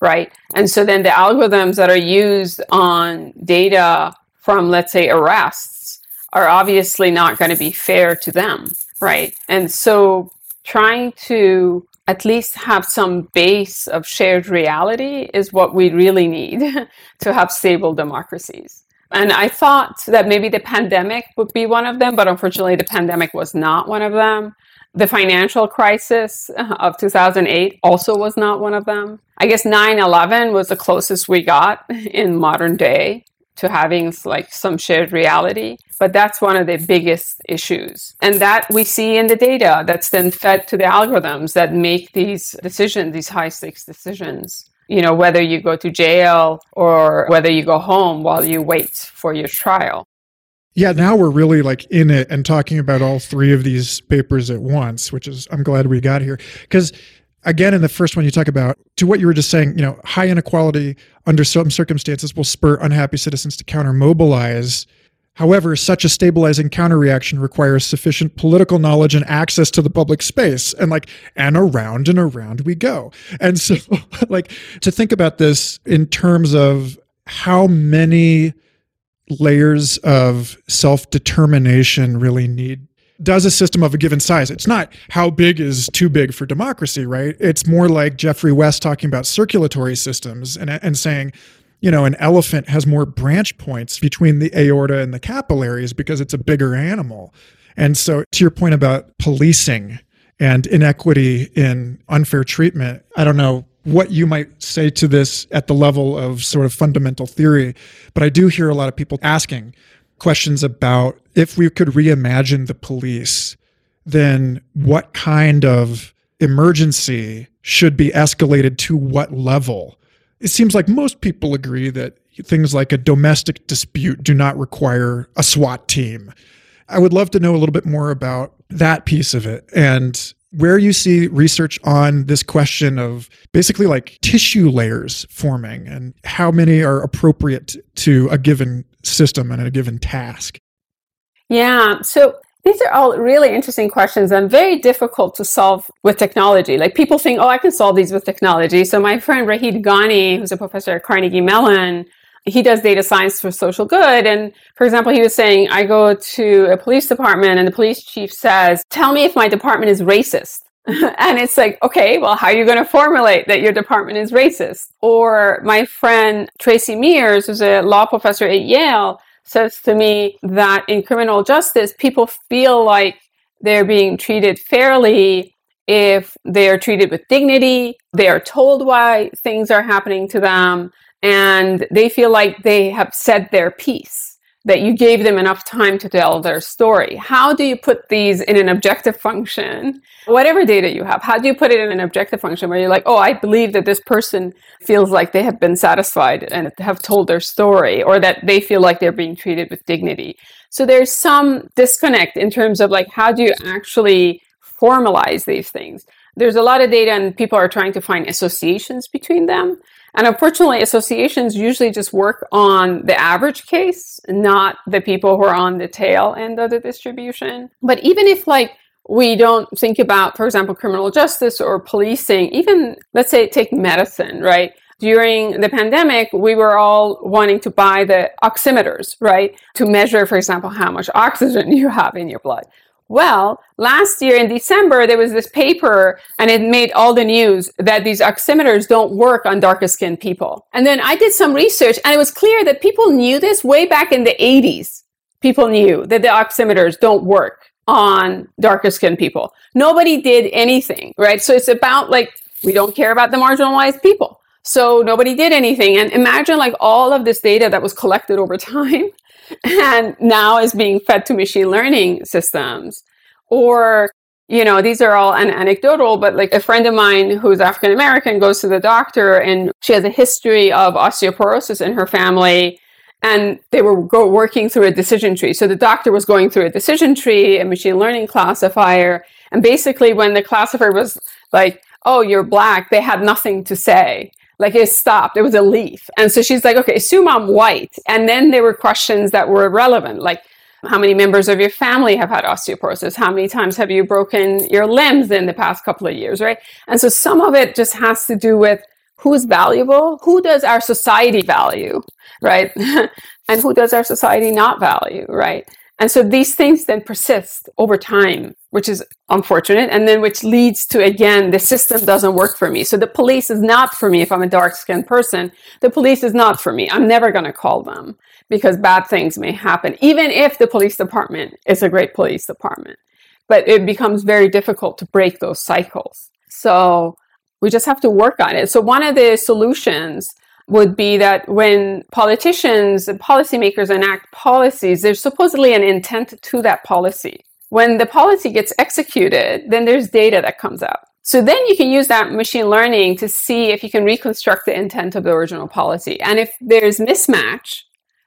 right? And so then the algorithms that are used on data from, let's say, arrests are obviously not going to be fair to them, right? And so trying to at least have some base of shared reality is what we really need to have stable democracies. And I thought that maybe the pandemic would be one of them, but unfortunately, the pandemic was not one of them. The financial crisis of 2008 also was not one of them. I guess 9 11 was the closest we got in modern day to having like some shared reality. But that's one of the biggest issues. And that we see in the data that's then fed to the algorithms that make these decisions, these high stakes decisions. You know, whether you go to jail or whether you go home while you wait for your trial. Yeah, now we're really like in it and talking about all three of these papers at once, which is I'm glad we got here. Because again in the first one you talk about to what you were just saying you know high inequality under some circumstances will spur unhappy citizens to counter mobilize however such a stabilizing counter reaction requires sufficient political knowledge and access to the public space and like and around and around we go. And so like to think about this in terms of how many layers of self determination really need does a system of a given size. It's not how big is too big for democracy, right? It's more like Geoffrey West talking about circulatory systems and, and saying, you know, an elephant has more branch points between the aorta and the capillaries because it's a bigger animal. And so, to your point about policing and inequity in unfair treatment, I don't know what you might say to this at the level of sort of fundamental theory. But I do hear a lot of people asking questions about if we could reimagine the police, then what kind of emergency should be escalated to what level? It seems like most people agree that things like a domestic dispute do not require a SWAT team. I would love to know a little bit more about that piece of it and where you see research on this question of basically like tissue layers forming and how many are appropriate to a given system and a given task. Yeah. So these are all really interesting questions and very difficult to solve with technology. Like people think, oh, I can solve these with technology. So my friend Rayid Ghani, who's a professor at Carnegie Mellon, he does data science for social good. And for example, he was saying, I go to a police department and the police chief says, tell me if my department is racist. and it's like, okay, well, how are you going to formulate that your department is racist? Or my friend Tracey Meares, who's a law professor at Yale, says to me that in criminal justice, people feel like they're being treated fairly if they are treated with dignity, they are told why things are happening to them, and they feel like they have said their piece, that you gave them enough time to tell their story. How do you put these in an objective function? Whatever data you have, how do you put it in an objective function where you're like, oh, I believe that this person feels like they have been satisfied and have told their story, or that they feel like they're being treated with dignity. So there's some disconnect in terms of like, how do you actually formalize these things? There's a lot of data and people are trying to find associations between them. And unfortunately, associations usually just work on the average case, not the people who are on the tail end of the distribution. But even if like we don't think about, for example, criminal justice or policing, even let's say take medicine, right? During the pandemic, we were all wanting to buy the oximeters, right? To measure, for example, how much oxygen you have in your blood. Well, last year in December, there was this paper and it made all the news that these oximeters don't work on darker skinned people. And then I did some research and it was clear that people knew this way back in the 80s. People knew that the oximeters don't work on darker skinned people. Nobody did anything, right? So it's about like, we don't care about the marginalized people. So nobody did anything. And imagine like all of this data that was collected over time and now is being fed to machine learning systems. Or, you know, these are all an anecdotal, but like a friend of mine who's African American goes to the doctor and she has a history of osteoporosis in her family. And they were go- working through a decision tree. So the doctor was going through a decision tree, a machine learning classifier. And basically, when the classifier was like, oh, you're black, they had nothing to say like it stopped. It was a leaf. And so she's like, okay, assume I'm white. And then there were questions that were relevant, like how many members of your family have had osteoporosis? How many times have you broken your limbs in the past couple of years, right? And so some of it just has to do with who's valuable, who does our society value, right? and who does our society not value, right? And so these things then persist over time, which is unfortunate. And then which leads to, again, the system doesn't work for me. So the police is not for me if I'm a dark skinned person. The police is not for me. I'm never going to call them because bad things may happen, even if the police department is a great police department. but it becomes very difficult to break those cycles. So we just have to work on it. So one of the solutions would be that when politicians and policymakers enact policies, there's supposedly an intent to that policy. When the policy gets executed, then there's data that comes out. So then you can use that machine learning to see if you can reconstruct the intent of the original policy. And if there's mismatch,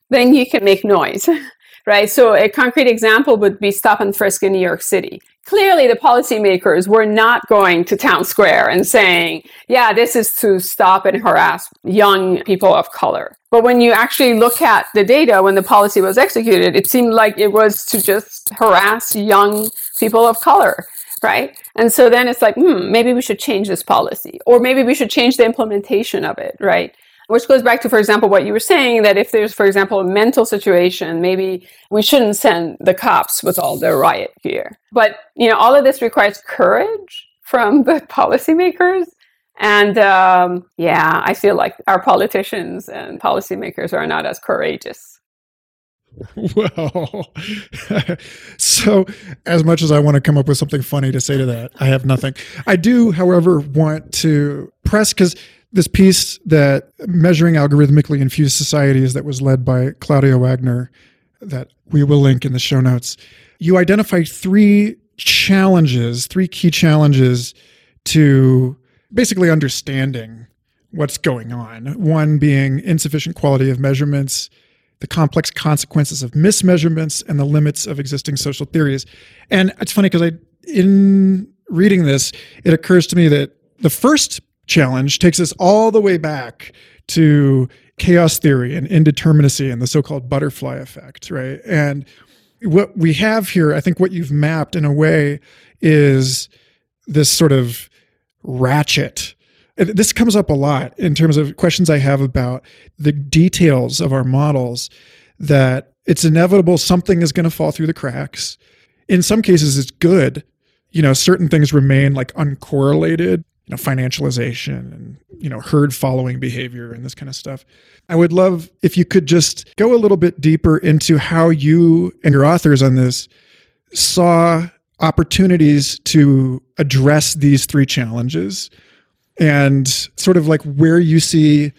then you can make noise. right? So a concrete example would be stop and frisk in New York City. Clearly, the policymakers were not going to town square and saying, yeah, this is to stop and harass young people of color. But when you actually look at the data when the policy was executed, it seemed like it was to just harass young people of color right? And so then it's like, hmm, maybe we should change this policy, or maybe we should change the implementation of it, right? Which goes back to, for example, what you were saying that if there's, for example, a mental situation, maybe we shouldn't send the cops with all their riot gear. But, you know, all of this requires courage from the policymakers. And um, yeah, I feel like our politicians and policymakers are not as courageous. Well, so as much as I want to come up with something funny to say to that, I have nothing. I do, however, want to press because this piece that measuring algorithmically infused societies that was led by Claudia Wagner that we will link in the show notes. You identify three challenges, three key challenges to basically understanding what's going on. One being insufficient quality of measurements, the complex consequences of mismeasurements, and the limits of existing social theories. And it's funny because I, in reading this, it occurs to me that the first challenge takes us all the way back to chaos theory and indeterminacy and the so-called butterfly effect, right? And what we have here, I think what you've mapped in a way is this sort of ratchet. This comes up a lot in terms of questions I have about the details of our models that it's inevitable something is going to fall through the cracks. In some cases, it's good. You know, certain things remain like uncorrelated you know, financialization and, you know, herd following behavior and this kind of stuff. I would love if you could just go a little bit deeper into how you and your authors on this saw opportunities to address these three challenges and sort of like where you see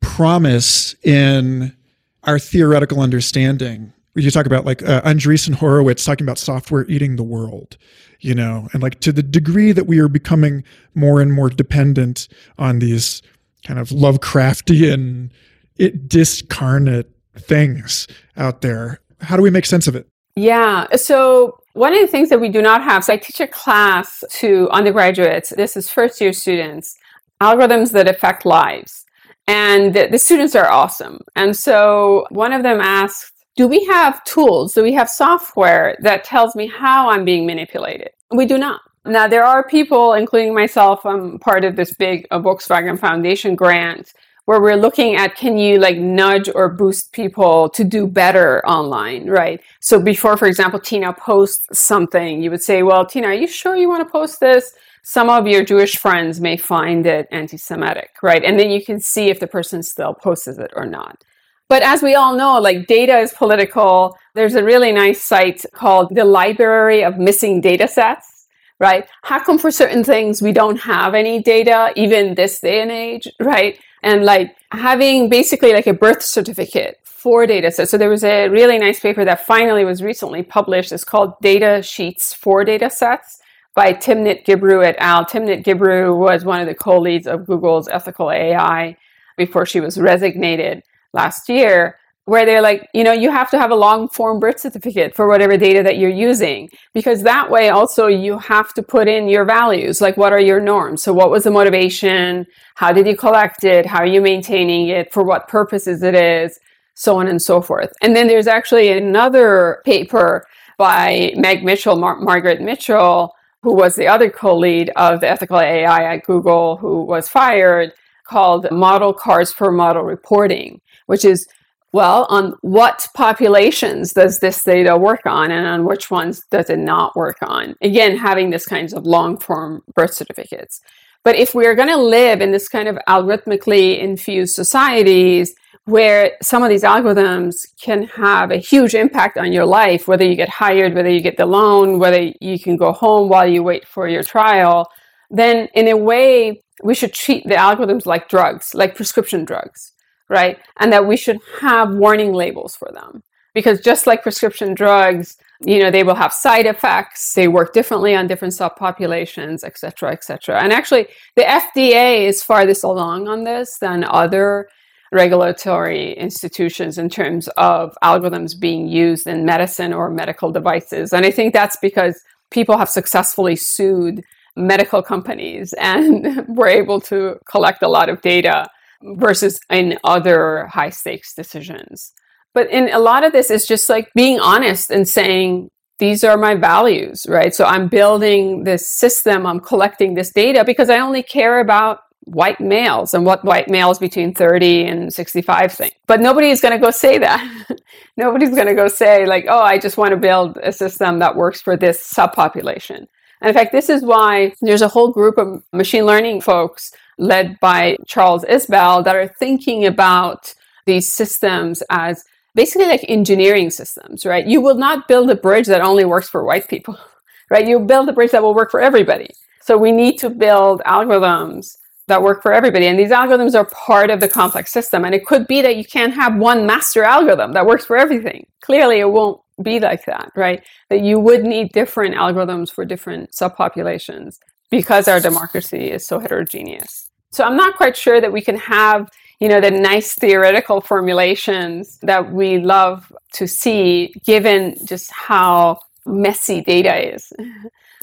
promise in our theoretical understanding. You talk about like uh, Andreessen Horowitz talking about software eating the world you know, and like to the degree that we are becoming more and more dependent on these kind of Lovecraftian, it discarnate things out there. How do we make sense of it? Yeah. So one of the things that we do not have, so I teach a class to undergraduates. This is first year students, algorithms that affect lives. And the students are awesome. And so one of them asked, do we have tools? Do we have software that tells me how I'm being manipulated? We do not. Now, there are people, including myself, I'm part of this big uh, Volkswagen Foundation grant where we're looking at can you like nudge or boost people to do better online, right? So before, for example, Tina posts something, you would say, well, Tina, are you sure you want to post this? Some of your Jewish friends may find it anti Semitic, right? And then you can see if the person still posts it or not. But as we all know, like data is political. There's a really nice site called the Library of Missing Data Sets, right? How come for certain things we don't have any data, even this day and age, right? And like having basically like a birth certificate for data sets. So there was a really nice paper that finally was recently published. It's called Data Sheets for Data Sets by Timnit Gebru et al. Timnit Gebru was one of the co-leads of Google's ethical AI before she was resignated last year where they're like, you know, you have to have a long form birth certificate for whatever data that you're using. Because that way also you have to put in your values, like what are your norms? So what was the motivation? How did you collect it? How are you maintaining it? For what purposes it is? So on and so forth. And then there's actually another paper by Meg Mitchell, Mar- Margaret Mitchell, who was the other co-lead of the ethical AI at Google, who was fired, called Model Cards for Model Reporting which is well, on what populations does this data work on and on which ones does it not work on? Again, having this kinds of long form birth certificates. But if we're going to live in this kind of algorithmically infused societies, where some of these algorithms can have a huge impact on your life, whether you get hired, whether you get the loan, whether you can go home while you wait for your trial, then in a way, we should treat the algorithms like drugs, like prescription drugs, right? And that we should have warning labels for them. Because just like prescription drugs, you know, they will have side effects, they work differently on different subpopulations, et cetera, et cetera. And actually, the FDA is farthest along on this than other regulatory institutions in terms of algorithms being used in medicine or medical devices. And I think that's because people have successfully sued medical companies and were able to collect a lot of data versus in other high stakes decisions. But in a lot of this, it's just like being honest and saying, these are my values, right? So I'm building this system, I'm collecting this data because I only care about white males and what white males between 30 and 65 think. But nobody is going to go say that. Nobody's going to go say, like, oh, I just want to build a system that works for this subpopulation. And in fact, this is why there's a whole group of machine learning folks led by Charles Isbell that are thinking about these systems as basically like engineering systems, right? You will not build a bridge that only works for white people, right? You build a bridge that will work for everybody. So we need to build algorithms that work for everybody. And these algorithms are part of the complex system. And it could be that you can't have one master algorithm that works for everything. Clearly, it won't be like that, right? That you would need different algorithms for different subpopulations because our democracy is so heterogeneous. So I'm not quite sure that we can have, you know, the nice theoretical formulations that we love to see given just how messy data is.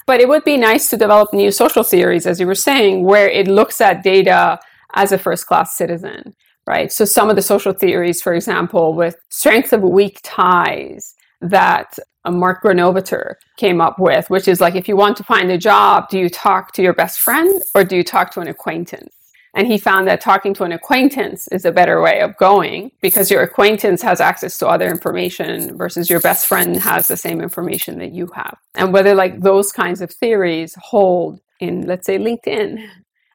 But it would be nice to develop new social theories, as you were saying, where it looks at data as a first class citizen, right? So some of the social theories, for example, with strength of weak ties that Mark Granovetter came up with, which is like if you want to find a job, do you talk to your best friend or do you talk to an acquaintance? And he found that talking to an acquaintance is a better way of going because your acquaintance has access to other information versus your best friend has the same information that you have. And whether like those kinds of theories hold in, let's say, LinkedIn.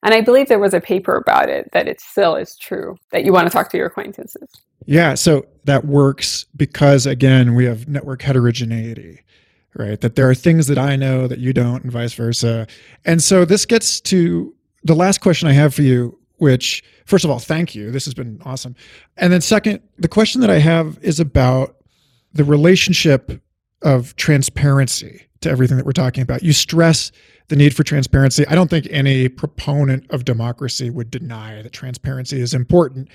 And I believe there was a paper about it that it still is true that you want to talk to your acquaintances. Yeah. So that works because, again, we have network heterogeneity right? That there are things that I know that you don't, and vice versa. And so this gets to the last question I have for you, which, first of all, thank you. This has been awesome. And then, second, the question that I have is about the relationship of transparency to everything that we're talking about. You stress the need for transparency. I don't think any proponent of democracy would deny that transparency is important.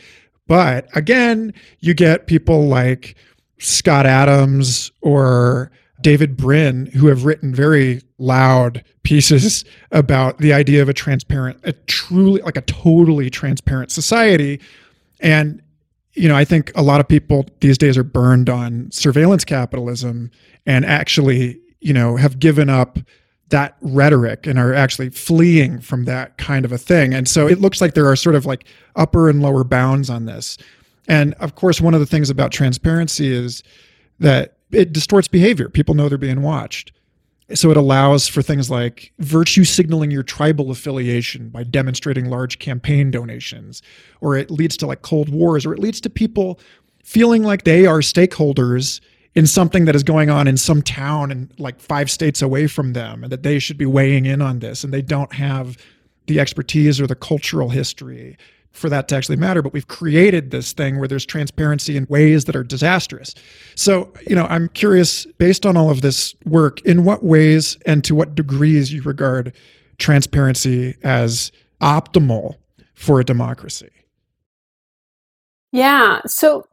But again, you get people like Scott Adams or David Brin, who have written very loud pieces about the idea of a transparent, a truly, like a totally transparent society. And, you know, I think a lot of people these days are burned on surveillance capitalism and actually, you know, have given up that rhetoric and are actually fleeing from that kind of a thing. And so it looks like there are sort of like upper and lower bounds on this. And of course, one of the things about transparency is that it distorts behavior. People know they're being watched. So it allows for things like virtue signaling your tribal affiliation by demonstrating large campaign donations, or it leads to like cold wars, or it leads to people feeling like they are stakeholders in something that is going on in some town and like five states away from them, and that they should be weighing in on this, and they don't have the expertise or the cultural history for that to actually matter, but we've created this thing where there's transparency in ways that are disastrous. So, you know, I'm curious, based on all of this work, in what ways and to what degrees you regard transparency as optimal for a democracy? Yeah. So,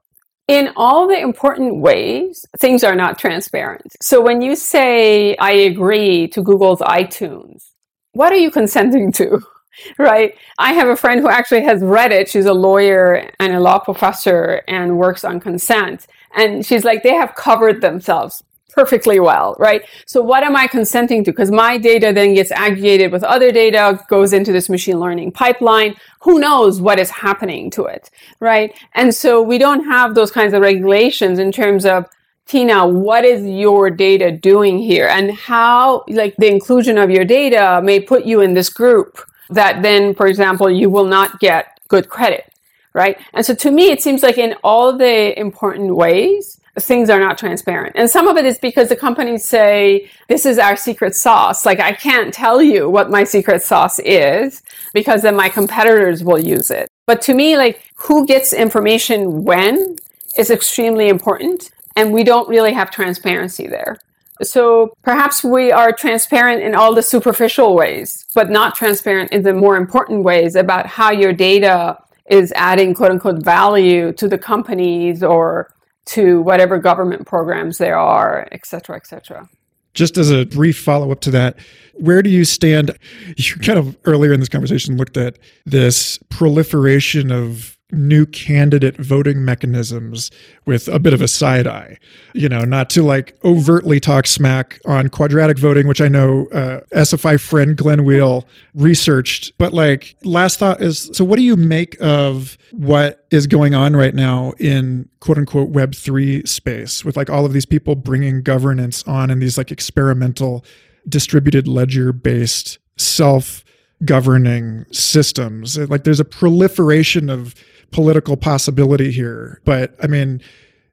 in all the important ways, things are not transparent. So, when you say, I agree to Google's iTunes, what are you consenting to? right? I have a friend who actually has read it. She's a lawyer and a law professor and works on consent. And she's like, they have covered themselves perfectly well, right? So what am I consenting to? Because my data then gets aggregated with other data, goes into this machine learning pipeline. Who knows what is happening to it, right? And so we don't have those kinds of regulations in terms of Tina, what is your data doing here? And how, like, the inclusion of your data may put you in this group that then, for example, you will not get good credit, right? And so to me, it seems like in all the important ways, things are not transparent. And some of it is because the companies say, this is our secret sauce. Like, I can't tell you what my secret sauce is because then my competitors will use it. But to me, like, who gets information when is extremely important. And we don't really have transparency there. So perhaps we are transparent in all the superficial ways, but not transparent in the more important ways about how your data is adding quote unquote value to the companies or to whatever government programs there are, et cetera, et cetera. Just as a brief follow up to that, where do you stand? You kind of earlier in this conversation looked at this proliferation of new candidate voting mechanisms with a bit of a side eye. You know, not to like overtly talk smack on quadratic voting, which I know uh, SFI friend Glen Weyl researched. But like, last thought is so what do you make of what is going on right now in quote unquote Web3 space with like all of these people bringing governance on and these like experimental distributed ledger based self governing systems. Like there's a proliferation of political possibility here. But I mean,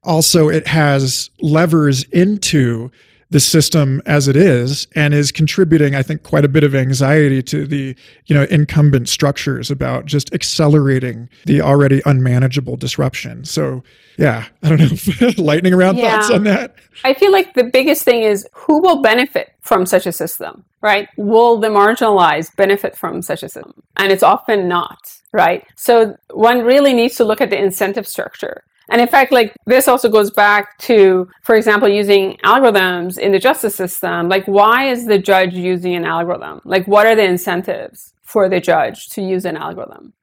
also it has levers into the system as it is and is contributing i think quite a bit of anxiety to the you know incumbent structures about just accelerating the already unmanageable disruption so yeah i don't know lightning around yeah. thoughts on that i feel like the biggest thing is who will benefit from such a system right will the marginalized benefit from such a system and it's often not right? So one really needs to look at the incentive structure. And in fact, like this also goes back to, for example, using algorithms in the justice system. Like, why is the judge using an algorithm? Like, what are the incentives for the judge to use an algorithm?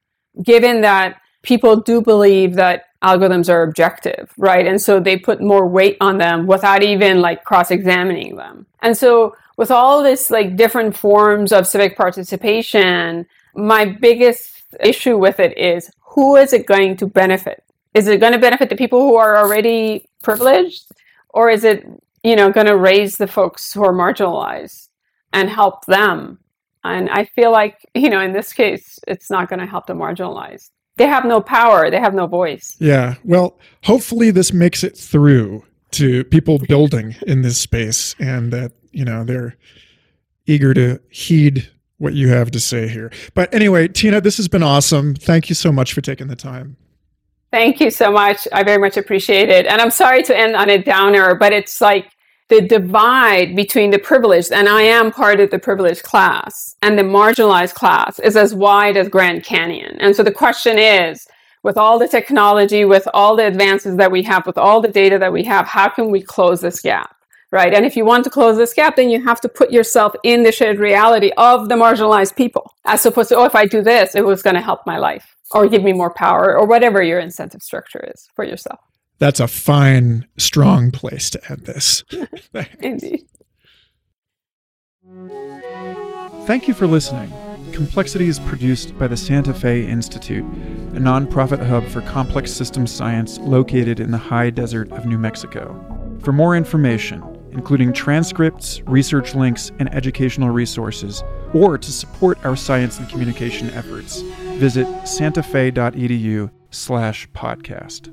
Given that people do believe that algorithms are objective, right? And so they put more weight on them without even like cross examining them. And so with all this like different forms of civic participation, my biggest issue with it is who is it going to benefit? Is it going to benefit the people who are already privileged? Or is it, you know, going to raise the folks who are marginalized and help them? And I feel like, you know, in this case, it's not going to help the marginalized. They have no power, they have no voice. Yeah. Well, hopefully this makes it through to people building in this space and that, you know, they're eager to heed what you have to say here. But anyway, Tina, this has been awesome. Thank you so much for taking the time. Thank you so much. I very much appreciate it. And I'm sorry to end on a downer, but it's like the divide between the privileged, and I am part of the privileged class, and the marginalized class is as wide as Grand Canyon. And so the question is, with all the technology, with all the advances that we have, with all the data that we have, how can we close this gap? Right? And if you want to close this gap, then you have to put yourself in the shared reality of the marginalized people, as opposed to, oh, if I do this, it was going to help my life or give me more power or whatever your incentive structure is for yourself. That's a fine, strong place to end this. Indeed. Thank you for listening. Complexity is produced by the Santa Fe Institute, a nonprofit hub for complex systems science located in the high desert of New Mexico. For more information, including transcripts, research links, and educational resources, or to support our science and communication efforts, visit santafe.edu slash podcast.